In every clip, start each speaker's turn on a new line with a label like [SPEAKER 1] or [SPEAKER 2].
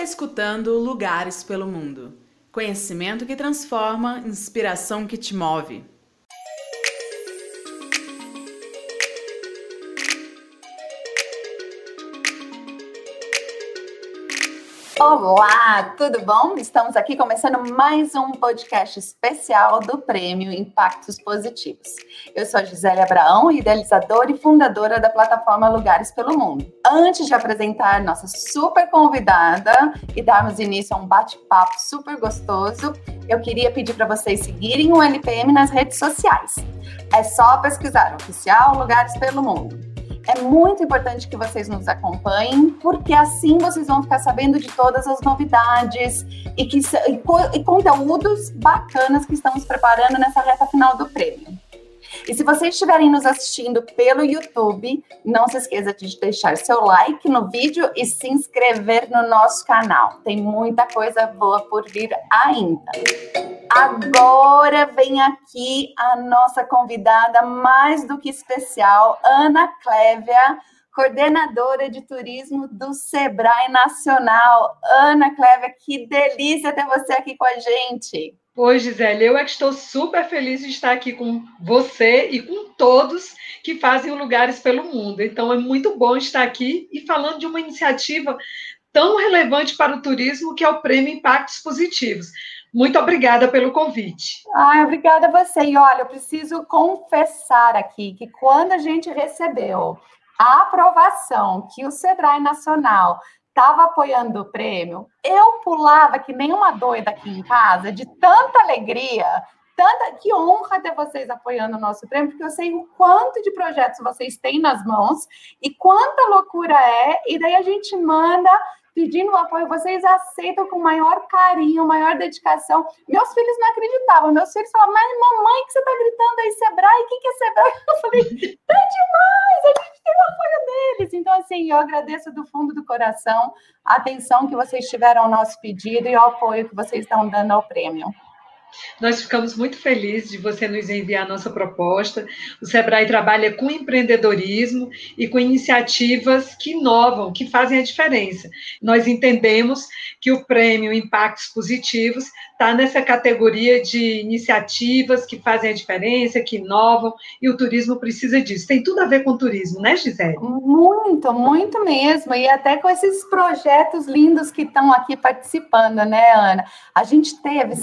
[SPEAKER 1] está escutando Lugares pelo Mundo. Conhecimento que transforma, inspiração que te move.
[SPEAKER 2] Olá, tudo bom? Estamos aqui começando mais um podcast especial do Prêmio Impactos Positivos. Eu sou a Gisele Abraão, idealizadora e fundadora da plataforma Lugares pelo Mundo. Antes de apresentar nossa super convidada e darmos início a um bate-papo super gostoso, eu queria pedir para vocês seguirem o LPM nas redes sociais. É só pesquisar oficial Lugares pelo Mundo. É muito importante que vocês nos acompanhem, porque assim vocês vão ficar sabendo de todas as novidades e, que, e, e conteúdos bacanas que estamos preparando nessa reta final do prêmio. E se vocês estiverem nos assistindo pelo YouTube, não se esqueça de deixar seu like no vídeo e se inscrever no nosso canal. Tem muita coisa boa por vir ainda. Agora vem aqui a nossa convidada mais do que especial, Ana Clévia, coordenadora de turismo do Sebrae Nacional. Ana Clévia, que delícia ter você aqui com a gente.
[SPEAKER 3] Oi, Gisele, eu é que estou super feliz de estar aqui com você e com todos que fazem Lugares pelo Mundo. Então, é muito bom estar aqui e falando de uma iniciativa tão relevante para o turismo que é o Prêmio Impactos Positivos. Muito obrigada pelo convite.
[SPEAKER 2] Ai, obrigada a você. E olha, eu preciso confessar aqui que quando a gente recebeu a aprovação que o Sebrae Nacional estava apoiando o prêmio, eu pulava que nem uma doida aqui em casa, de tanta alegria, tanta que honra ter vocês apoiando o nosso prêmio, porque eu sei o quanto de projetos vocês têm nas mãos e quanta loucura é, e daí a gente manda pedindo apoio, vocês aceitam com maior carinho, maior dedicação. Meus filhos não acreditavam, meus filhos falavam, mas mamãe, que você está gritando aí, Sebrae, o que, que é Sebrae? Eu falei, tá demais, a gente tem o apoio deles. Então, assim, eu agradeço do fundo do coração a atenção que vocês tiveram ao nosso pedido e o apoio que vocês estão dando ao prêmio.
[SPEAKER 3] Nós ficamos muito felizes de você nos enviar a nossa proposta. O Sebrae trabalha com empreendedorismo e com iniciativas que inovam, que fazem a diferença. Nós entendemos que o prêmio Impactos Positivos está nessa categoria de iniciativas que fazem a diferença, que inovam, e o turismo precisa disso. Tem tudo a ver com o turismo, né, Gisele?
[SPEAKER 2] Muito, muito mesmo. E até com esses projetos lindos que estão aqui participando, né, Ana? A gente teve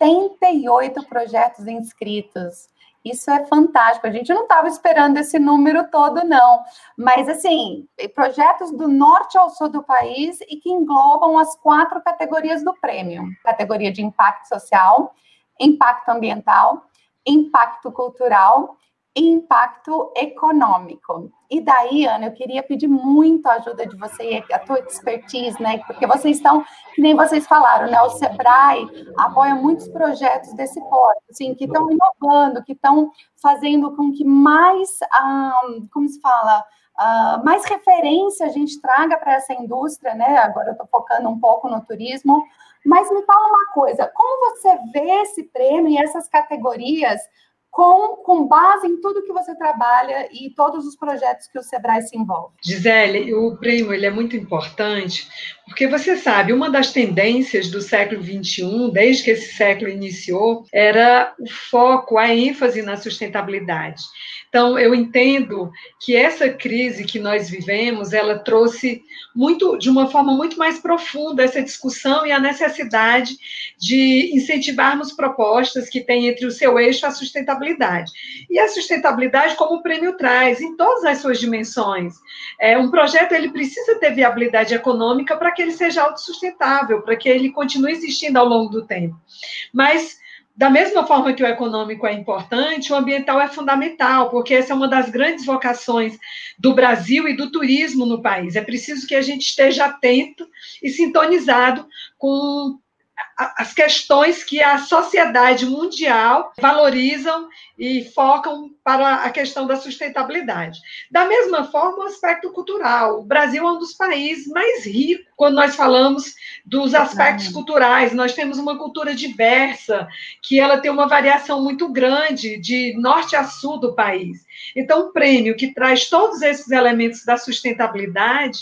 [SPEAKER 2] 78 projetos inscritos. Isso é fantástico. A gente não estava esperando esse número todo, não. Mas, assim, projetos do norte ao sul do país e que englobam as quatro categorias do prêmio: categoria de impacto social, impacto ambiental, impacto cultural impacto econômico. E daí, Ana, eu queria pedir muito a ajuda de você, a tua expertise, né? Porque vocês estão, que nem vocês falaram, né? O Sebrae apoia muitos projetos desse porte, assim, que estão inovando, que estão fazendo com que mais, um, como se fala, uh, mais referência a gente traga para essa indústria, né? Agora eu estou focando um pouco no turismo, mas me fala uma coisa, como você vê esse prêmio e essas categorias com, com base em tudo que você trabalha e todos os projetos que o Sebrae se envolve.
[SPEAKER 3] Gisele, o prêmio ele é muito importante porque você sabe, uma das tendências do século XXI, desde que esse século iniciou, era o foco, a ênfase na sustentabilidade. Então, eu entendo que essa crise que nós vivemos, ela trouxe muito, de uma forma muito mais profunda essa discussão e a necessidade de incentivarmos propostas que têm entre o seu eixo a sustentabilidade. E a sustentabilidade, como o prêmio traz, em todas as suas dimensões. É, um projeto ele precisa ter viabilidade econômica para que ele seja autossustentável, para que ele continue existindo ao longo do tempo. Mas da mesma forma que o econômico é importante, o ambiental é fundamental, porque essa é uma das grandes vocações do Brasil e do turismo no país. É preciso que a gente esteja atento e sintonizado com as questões que a sociedade mundial valorizam e focam para a questão da sustentabilidade. Da mesma forma, o aspecto cultural. O Brasil é um dos países mais ricos quando nós falamos dos aspectos culturais. Nós temos uma cultura diversa, que ela tem uma variação muito grande de norte a sul do país. Então, o prêmio que traz todos esses elementos da sustentabilidade,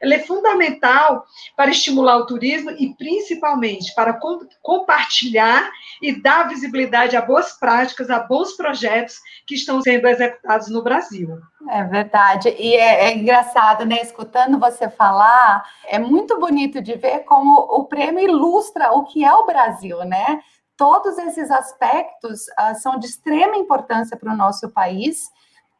[SPEAKER 3] é fundamental para estimular o turismo e principalmente para compartilhar e dar visibilidade a boas práticas, a bons projetos que estão sendo executados no Brasil.
[SPEAKER 2] É verdade. E é, é, engraçado, né? Escutando você falar, é muito bonito de ver como o prêmio ilustra o que é o Brasil, né? Todos esses aspectos uh, são de extrema importância para o nosso país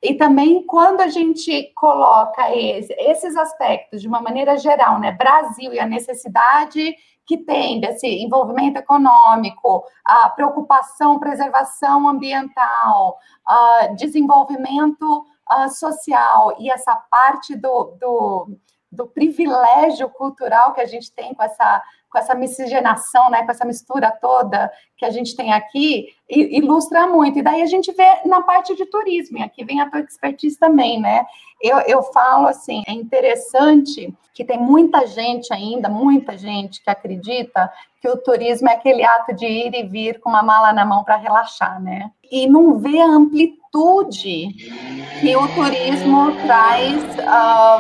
[SPEAKER 2] e também quando a gente coloca esse, esses aspectos de uma maneira geral, né, Brasil e a necessidade que tem desse envolvimento econômico, a preocupação, preservação ambiental, a desenvolvimento social e essa parte do, do, do privilégio cultural que a gente tem com essa com essa miscigenação, né, com essa mistura toda que a gente tem aqui, ilustra muito. E daí a gente vê na parte de turismo, e aqui vem a tua expertise também, né? Eu, eu falo assim, é interessante que tem muita gente ainda, muita gente que acredita que o turismo é aquele ato de ir e vir com uma mala na mão para relaxar, né? E não vê a amplitude que o turismo traz,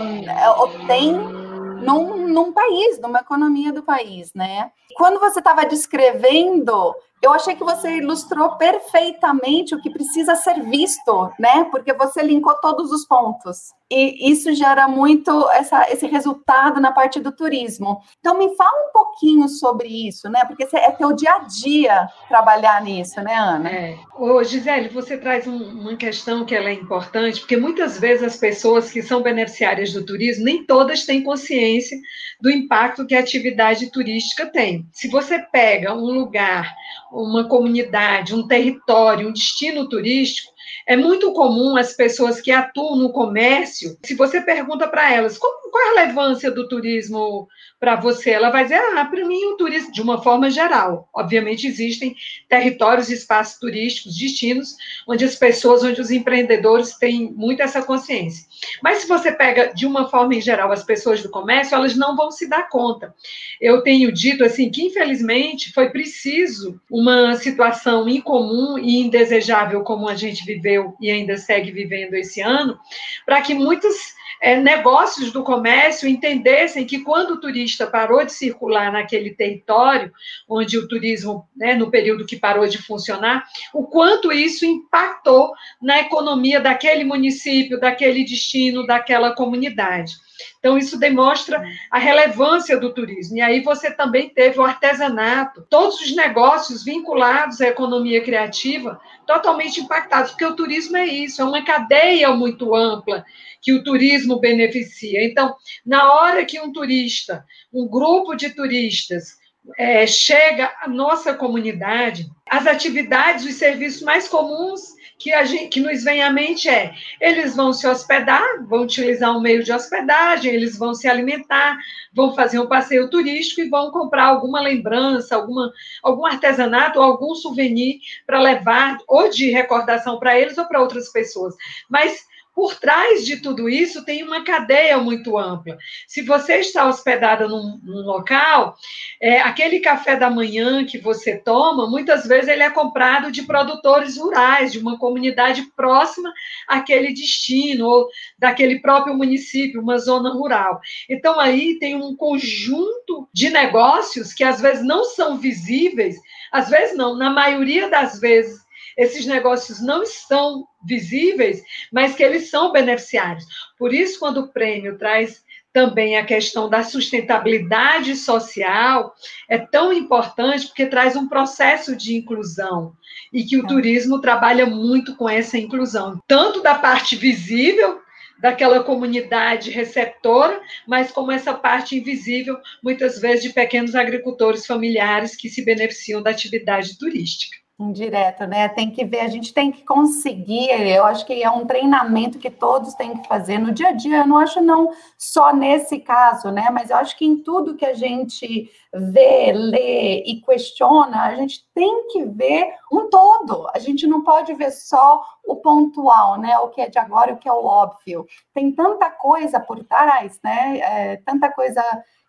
[SPEAKER 2] um, num, num país, numa economia do país, né? Quando você estava descrevendo eu achei que você ilustrou perfeitamente o que precisa ser visto, né? Porque você linkou todos os pontos. E isso gera muito essa, esse resultado na parte do turismo. Então, me fala um pouquinho sobre isso, né? Porque é teu dia a dia trabalhar nisso, né, Ana?
[SPEAKER 3] É. Ô, Gisele, você traz um, uma questão que ela é importante, porque muitas vezes as pessoas que são beneficiárias do turismo, nem todas têm consciência do impacto que a atividade turística tem. Se você pega um lugar uma comunidade, um território, um destino turístico, é muito comum as pessoas que atuam no comércio, se você pergunta para elas qual, qual, é a relevância do turismo para você, ela vai dizer, ah, para mim o turismo, de uma forma geral. Obviamente existem territórios espaços turísticos, destinos, onde as pessoas, onde os empreendedores têm muito essa consciência. Mas se você pega de uma forma em geral as pessoas do comércio, elas não vão se dar conta. Eu tenho dito assim que infelizmente foi preciso uma situação incomum e indesejável como a gente viveu e ainda segue vivendo esse ano, para que muitos é, negócios do comércio entendessem que quando o turista parou de circular naquele território, onde o turismo, né, no período que parou de funcionar, o quanto isso impactou na economia daquele município, daquele destino, daquela comunidade. Então, isso demonstra a relevância do turismo. E aí você também teve o artesanato, todos os negócios vinculados à economia criativa totalmente impactados, porque o turismo é isso, é uma cadeia muito ampla que o turismo beneficia. Então, na hora que um turista, um grupo de turistas, é, chega à nossa comunidade, as atividades, os serviços mais comuns que, a gente, que nos vem à mente é: eles vão se hospedar, vão utilizar um meio de hospedagem, eles vão se alimentar, vão fazer um passeio turístico e vão comprar alguma lembrança, alguma, algum artesanato algum souvenir para levar, ou de recordação para eles ou para outras pessoas. Mas por trás de tudo isso tem uma cadeia muito ampla. Se você está hospedada num, num local, é, aquele café da manhã que você toma, muitas vezes ele é comprado de produtores rurais, de uma comunidade próxima àquele destino, ou daquele próprio município, uma zona rural. Então, aí tem um conjunto de negócios que às vezes não são visíveis, às vezes não, na maioria das vezes esses negócios não estão visíveis, mas que eles são beneficiários. Por isso, quando o prêmio traz também a questão da sustentabilidade social, é tão importante porque traz um processo de inclusão e que o é. turismo trabalha muito com essa inclusão, tanto da parte visível daquela comunidade receptora, mas como essa parte invisível, muitas vezes de pequenos agricultores familiares que se beneficiam da atividade turística.
[SPEAKER 2] Indireto, né? Tem que ver, a gente tem que conseguir. Eu acho que é um treinamento que todos têm que fazer no dia a dia. Eu não acho não só nesse caso, né? Mas eu acho que em tudo que a gente vê, lê e questiona, a gente tem que ver um todo. A gente não pode ver só o pontual, né? O que é de agora o que é o óbvio. Tem tanta coisa por trás, né? É, tanta coisa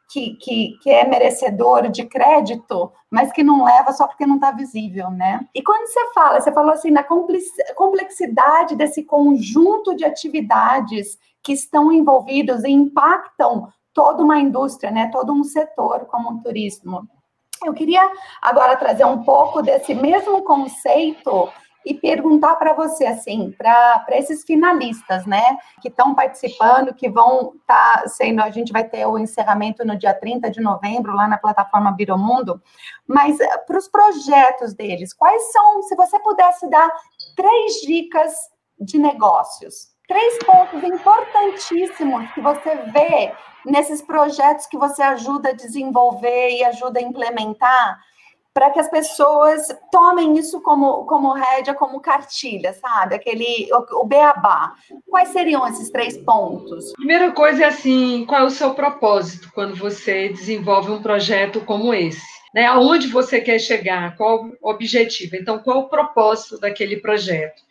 [SPEAKER 2] que, que, que, é merecedor de crédito, mas que não leva só porque não está visível, né? E quando você fala, você falou assim, na complexidade desse conjunto de atividades que estão envolvidos e impactam toda uma indústria, né? Todo um setor como o turismo. Eu queria agora trazer um pouco desse mesmo conceito e perguntar para você, assim, para esses finalistas, né, que estão participando, que vão estar tá sendo, a gente vai ter o encerramento no dia 30 de novembro, lá na plataforma Biromundo, mas eh, para os projetos deles, quais são, se você pudesse dar três dicas de negócios, três pontos importantíssimos que você vê nesses projetos que você ajuda a desenvolver e ajuda a implementar, para que as pessoas tomem isso como, como rédea, como cartilha, sabe? Aquele, o, o beabá. Quais seriam esses três pontos?
[SPEAKER 3] Primeira coisa é assim, qual é o seu propósito quando você desenvolve um projeto como esse? Né? Aonde você quer chegar? Qual o objetivo? Então, qual o propósito daquele projeto?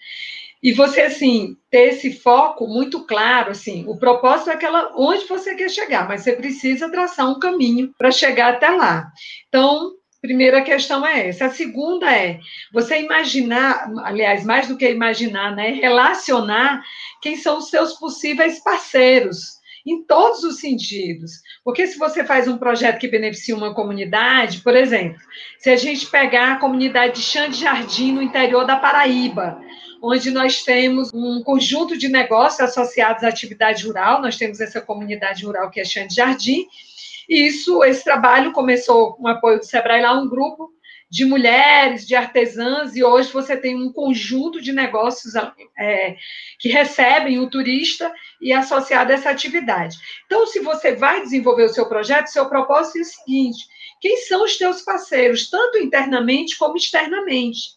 [SPEAKER 3] E você, assim, ter esse foco muito claro, assim, o propósito é aquela onde você quer chegar, mas você precisa traçar um caminho para chegar até lá. Então, Primeira questão é essa. A segunda é você imaginar, aliás, mais do que imaginar, né? Relacionar quem são os seus possíveis parceiros em todos os sentidos. Porque se você faz um projeto que beneficia uma comunidade, por exemplo, se a gente pegar a comunidade de Xande Jardim no interior da Paraíba, onde nós temos um conjunto de negócios associados à atividade rural, nós temos essa comunidade rural que é Xande Jardim, e isso, esse trabalho começou com o apoio do Sebrae lá, um grupo de mulheres, de artesãs, e hoje você tem um conjunto de negócios é, que recebem o turista e associado a essa atividade. Então, se você vai desenvolver o seu projeto, seu propósito é o seguinte: quem são os teus parceiros, tanto internamente como externamente?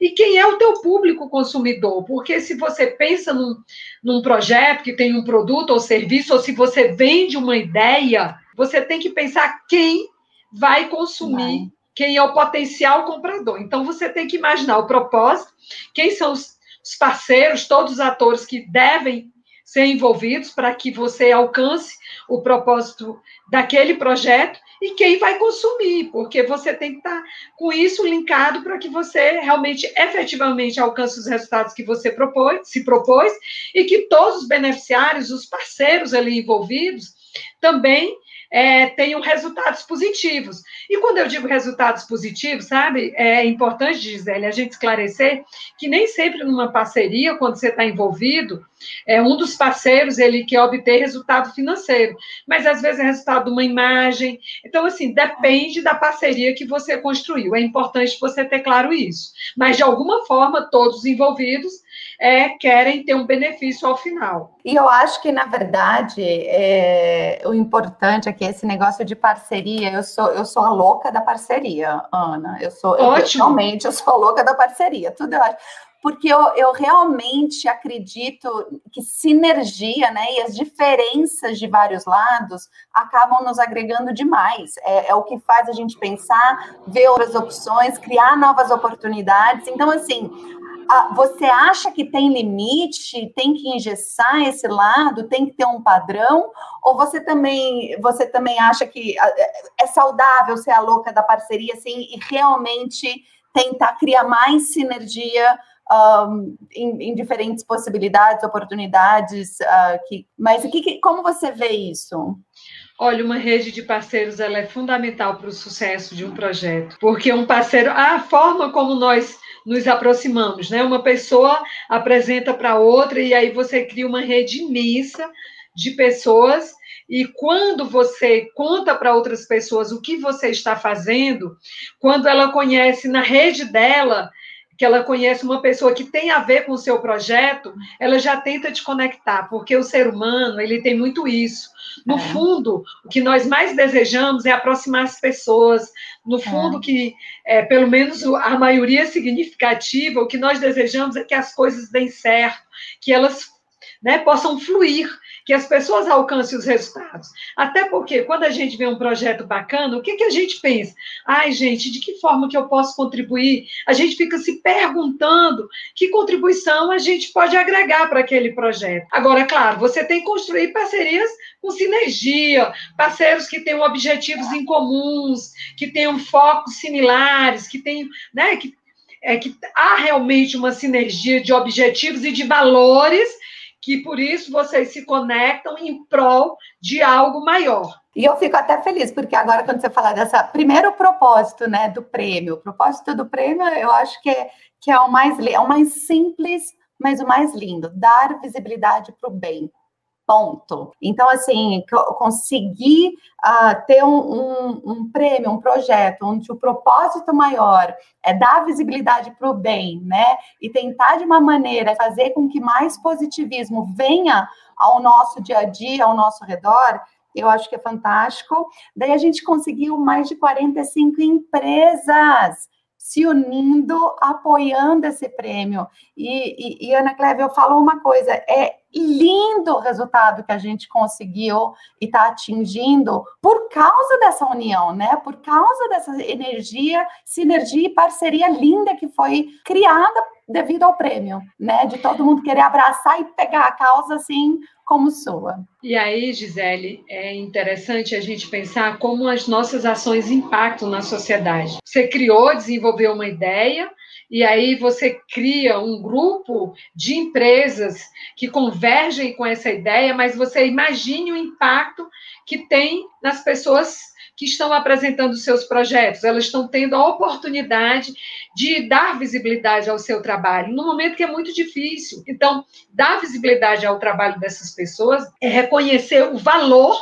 [SPEAKER 3] E quem é o teu público consumidor? Porque se você pensa num, num projeto que tem um produto ou serviço, ou se você vende uma ideia, você tem que pensar quem vai consumir, quem é o potencial comprador. Então, você tem que imaginar o propósito, quem são os, os parceiros, todos os atores que devem ser envolvidos para que você alcance o propósito daquele projeto e quem vai consumir, porque você tem que estar com isso linkado para que você realmente, efetivamente, alcance os resultados que você propôs, se propôs e que todos os beneficiários, os parceiros ali envolvidos, também é, tenham resultados positivos. E quando eu digo resultados positivos, sabe, é importante, Gisele, a gente esclarecer que nem sempre numa parceria, quando você está envolvido, é um dos parceiros ele quer obter resultado financeiro, mas às vezes é resultado de uma imagem. Então, assim, depende da parceria que você construiu. É importante você ter claro isso. Mas, de alguma forma, todos os envolvidos é, querem ter um benefício ao final.
[SPEAKER 2] E eu acho que, na verdade, é, o importante é que esse negócio de parceria, eu sou, eu sou a louca da parceria, Ana. Eu sou, Ótimo. Eu, realmente, eu sou a louca da parceria. Tudo eu acho porque eu, eu, realmente acredito que sinergia, né, e as diferenças de vários lados acabam nos agregando demais. É, é, o que faz a gente pensar, ver outras opções, criar novas oportunidades. Então, assim, você acha que tem limite, tem que engessar esse lado, tem que ter um padrão, ou você também você também acha que é saudável ser a louca da parceria assim e realmente tentar criar mais sinergia um, em, em, diferentes possibilidades, oportunidades, uh, que, mas que, como você vê isso?
[SPEAKER 3] Olha, uma rede de parceiros ela é fundamental para o sucesso de um projeto, porque um parceiro, a forma como nós nos aproximamos, né? Uma pessoa apresenta para outra e aí você cria uma rede imensa de pessoas e quando você conta para outras pessoas o que você está fazendo, quando ela conhece na rede dela que ela conhece uma pessoa que tem a ver com o seu projeto, ela já tenta te conectar, porque o ser humano, ele tem muito isso. No é. fundo, o que nós mais desejamos é aproximar as pessoas. No é. fundo, é. que, é, pelo menos a maioria significativa, o que nós desejamos é que as coisas deem certo, que elas né, possam fluir que as pessoas alcancem os resultados. Até porque, quando a gente vê um projeto bacana, o que, que a gente pensa? Ai, gente, de que forma que eu posso contribuir? A gente fica se perguntando que contribuição a gente pode agregar para aquele projeto. Agora, claro, você tem que construir parcerias com sinergia, parceiros que tenham objetivos em comuns, que tenham focos similares, que tenham, né, que é que há realmente uma sinergia de objetivos e de valores que por isso vocês se conectam em prol de algo maior.
[SPEAKER 2] E eu fico até feliz, porque agora, quando você fala dessa. Primeiro, o propósito né, do prêmio. O propósito do prêmio, eu acho que é, que é, o, mais, é o mais simples, mas o mais lindo: dar visibilidade para o bem ponto. Então, assim, conseguir uh, ter um, um, um, prêmio, um projeto, onde o propósito maior é dar visibilidade para o bem, né? E tentar de uma maneira fazer com que mais positivismo venha ao nosso dia a dia, ao nosso redor, eu acho que é fantástico. Daí a gente conseguiu mais de 45 empresas se unindo, apoiando esse prêmio. E, e, e Ana Cleve, eu falo uma coisa: é lindo o resultado que a gente conseguiu e está atingindo por causa dessa união, né? Por causa dessa energia, sinergia e parceria linda que foi criada devido ao prêmio, né? De todo mundo querer abraçar e pegar a causa assim como sua.
[SPEAKER 3] E aí, Gisele, é interessante a gente pensar como as nossas ações impactam na sociedade. Você criou, desenvolveu uma ideia, e aí você cria um grupo de empresas que convergem com essa ideia, mas você imagine o impacto que tem nas pessoas que estão apresentando seus projetos, elas estão tendo a oportunidade de dar visibilidade ao seu trabalho, num momento que é muito difícil. Então, dar visibilidade ao trabalho dessas pessoas é reconhecer o valor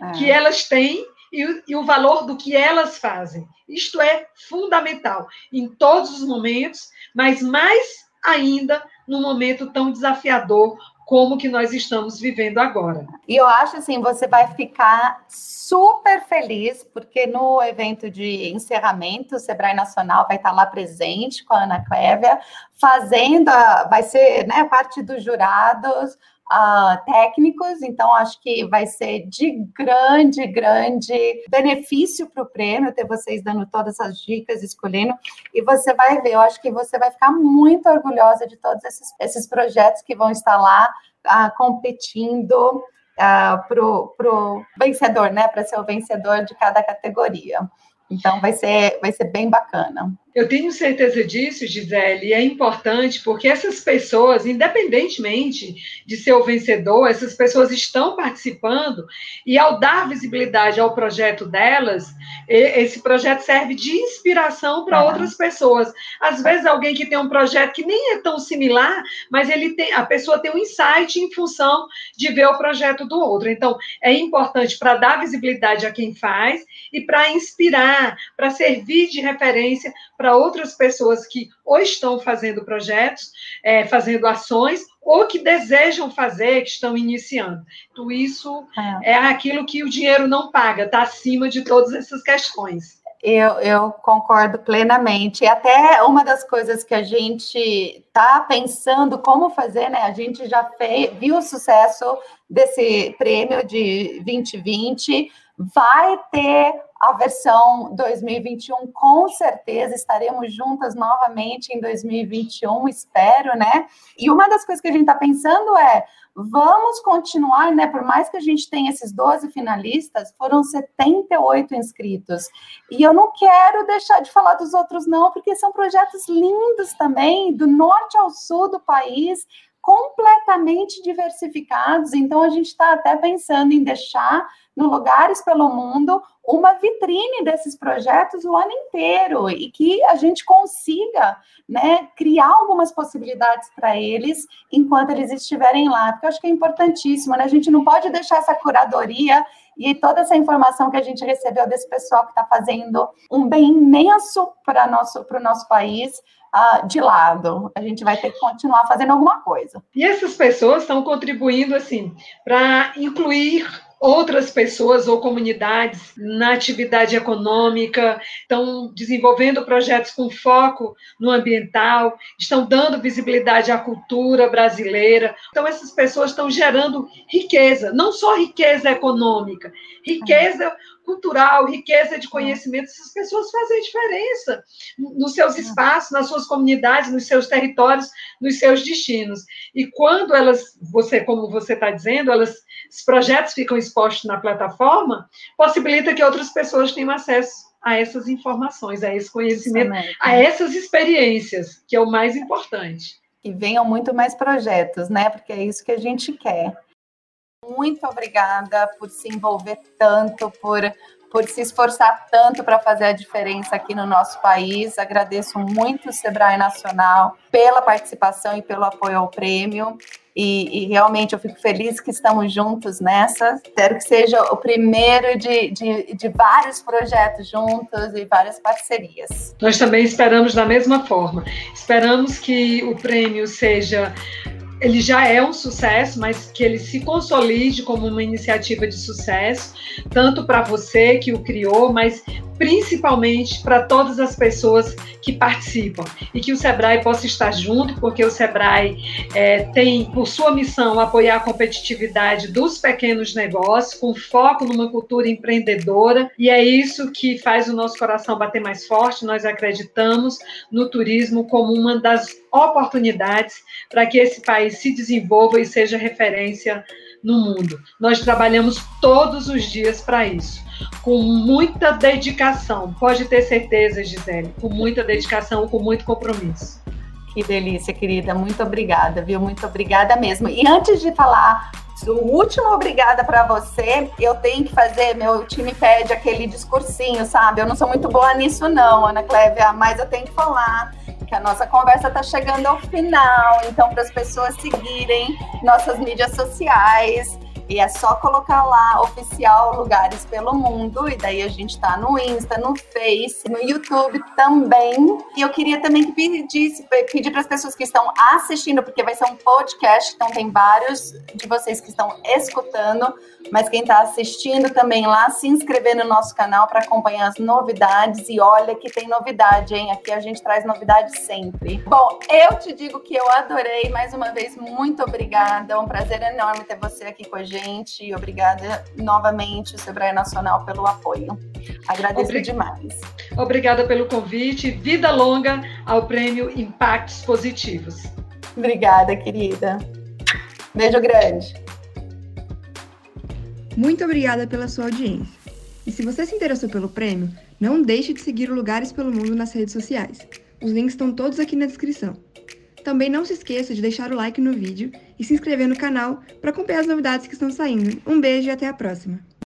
[SPEAKER 3] é. que elas têm e, e o valor do que elas fazem. Isto é fundamental em todos os momentos, mas mais ainda num momento tão desafiador como que nós estamos vivendo agora.
[SPEAKER 2] E eu acho assim, você vai ficar super feliz, porque no evento de encerramento, o Sebrae Nacional vai estar lá presente com a Ana Clévia, fazendo, a, vai ser né, parte dos jurados, uh, técnicos, então acho que vai ser de grande, grande benefício para o prêmio ter vocês dando todas essas dicas, escolhendo, e você vai ver, eu acho que você vai ficar muito orgulhosa de todos esses, esses projetos que vão estar lá uh, competindo uh, ah, para o vencedor, né? Para ser o vencedor de cada categoria. Então vai ser, vai ser bem bacana.
[SPEAKER 3] Eu tenho certeza disso, Gisele, e é importante porque essas pessoas, independentemente de ser o vencedor, essas pessoas estão participando e ao dar visibilidade ao projeto delas, esse projeto serve de inspiração para outras pessoas. Às vezes alguém que tem um projeto que nem é tão similar, mas ele tem, a pessoa tem um insight em função de ver o projeto do outro. Então, é importante para dar visibilidade a quem faz e para inspirar, para servir de referência para outras pessoas que ou estão fazendo projetos, é, fazendo ações, ou que desejam fazer, que estão iniciando. Tudo isso é, é aquilo que o dinheiro não paga, está acima de todas essas questões.
[SPEAKER 2] Eu, eu, concordo plenamente. E até uma das coisas que a gente está pensando como fazer, né? A gente já fez, viu o sucesso desse prêmio de 2020, vai ter a versão 2021, com certeza estaremos juntas novamente em 2021, espero, né? E uma das coisas que a gente está pensando é vamos continuar, né? Por mais que a gente tenha esses 12 finalistas, foram 78 inscritos. E eu não quero deixar de falar dos outros, não, porque são projetos lindos também, do norte ao sul do país completamente diversificados. Então, a gente está até pensando em deixar no Lugares pelo Mundo uma vitrine desses projetos o ano inteiro e que a gente consiga né, criar algumas possibilidades para eles enquanto eles estiverem lá, porque eu acho que é importantíssimo, né? A gente não pode deixar essa curadoria e toda essa informação que a gente recebeu desse pessoal que está fazendo um bem imenso para nosso, o nosso país uh, de lado. A gente vai ter que continuar fazendo alguma coisa.
[SPEAKER 3] E essas pessoas estão contribuindo assim para incluir outras pessoas ou comunidades na atividade econômica, estão desenvolvendo projetos com foco no ambiental, estão dando visibilidade à cultura brasileira. Então, essas pessoas estão gerando riqueza, não só riqueza econômica, riqueza cultural, riqueza de conhecimento, essas pessoas fazem diferença nos seus espaços, nas suas comunidades, nos seus territórios, nos seus destinos. E quando elas, você, como você está dizendo, elas, os projetos ficam expostos na plataforma, possibilita que outras pessoas tenham acesso a essas informações, a esse conhecimento, a essas experiências, que é o mais importante.
[SPEAKER 2] E venham muito mais projetos, né? Porque é isso que a gente quer muito obrigada por se envolver tanto, por, por se esforçar tanto para fazer a diferença aqui no nosso país. Agradeço muito o Sebrae Nacional pela participação e pelo apoio ao prêmio. E, e, realmente eu fico feliz que estamos juntos nessa. Espero que seja o primeiro de, de, de, vários projetos juntos e várias parcerias.
[SPEAKER 3] Nós também esperamos da mesma forma. Esperamos que o prêmio seja ele já é um sucesso, mas que ele se consolide como uma iniciativa de sucesso, tanto para você que o criou, mas principalmente para todas as pessoas que participam e que o Sebrae possa estar junto, porque o Sebrae é, tem por sua missão apoiar a competitividade dos pequenos negócios, com foco numa cultura empreendedora, e é isso que faz o nosso coração bater mais forte. Nós acreditamos no turismo como uma das oportunidades para que esse país se desenvolva e seja referência no mundo. Nós trabalhamos todos os dias para isso com muita dedicação. Pode ter certeza, Gisele, com muita dedicação, com muito compromisso.
[SPEAKER 2] Que delícia, querida. Muito obrigada, viu? Muito obrigada mesmo. E antes de falar o último obrigada para você, eu tenho que fazer, meu time pede aquele discursinho, sabe? Eu não sou muito boa nisso não, Ana Clévia, mas eu tenho que falar que a nossa conversa está chegando ao final, então para as pessoas seguirem nossas mídias sociais, e é só colocar lá oficial Lugares pelo Mundo, e daí a gente tá no Insta, no Face, no YouTube também. E eu queria também pedir para as pessoas que estão assistindo, porque vai ser um podcast, então tem vários de vocês que estão escutando, mas quem está assistindo também lá, se inscrever no nosso canal para acompanhar as novidades. E olha que tem novidade, hein? Aqui a gente traz novidades sempre. Bom, eu te digo que eu adorei. Mais uma vez, muito obrigada. É um prazer enorme ter você aqui com a gente. E obrigada novamente, o Sebrae Nacional, pelo apoio. Agradeço Obrig... demais.
[SPEAKER 3] Obrigada pelo convite. Vida longa ao prêmio Impactos Positivos.
[SPEAKER 2] Obrigada, querida. Beijo grande.
[SPEAKER 4] Muito obrigada pela sua audiência. E se você se interessou pelo prêmio, não deixe de seguir o Lugares pelo Mundo nas redes sociais. Os links estão todos aqui na descrição. Também não se esqueça de deixar o like no vídeo e se inscrever no canal para acompanhar as novidades que estão saindo. Um beijo e até a próxima!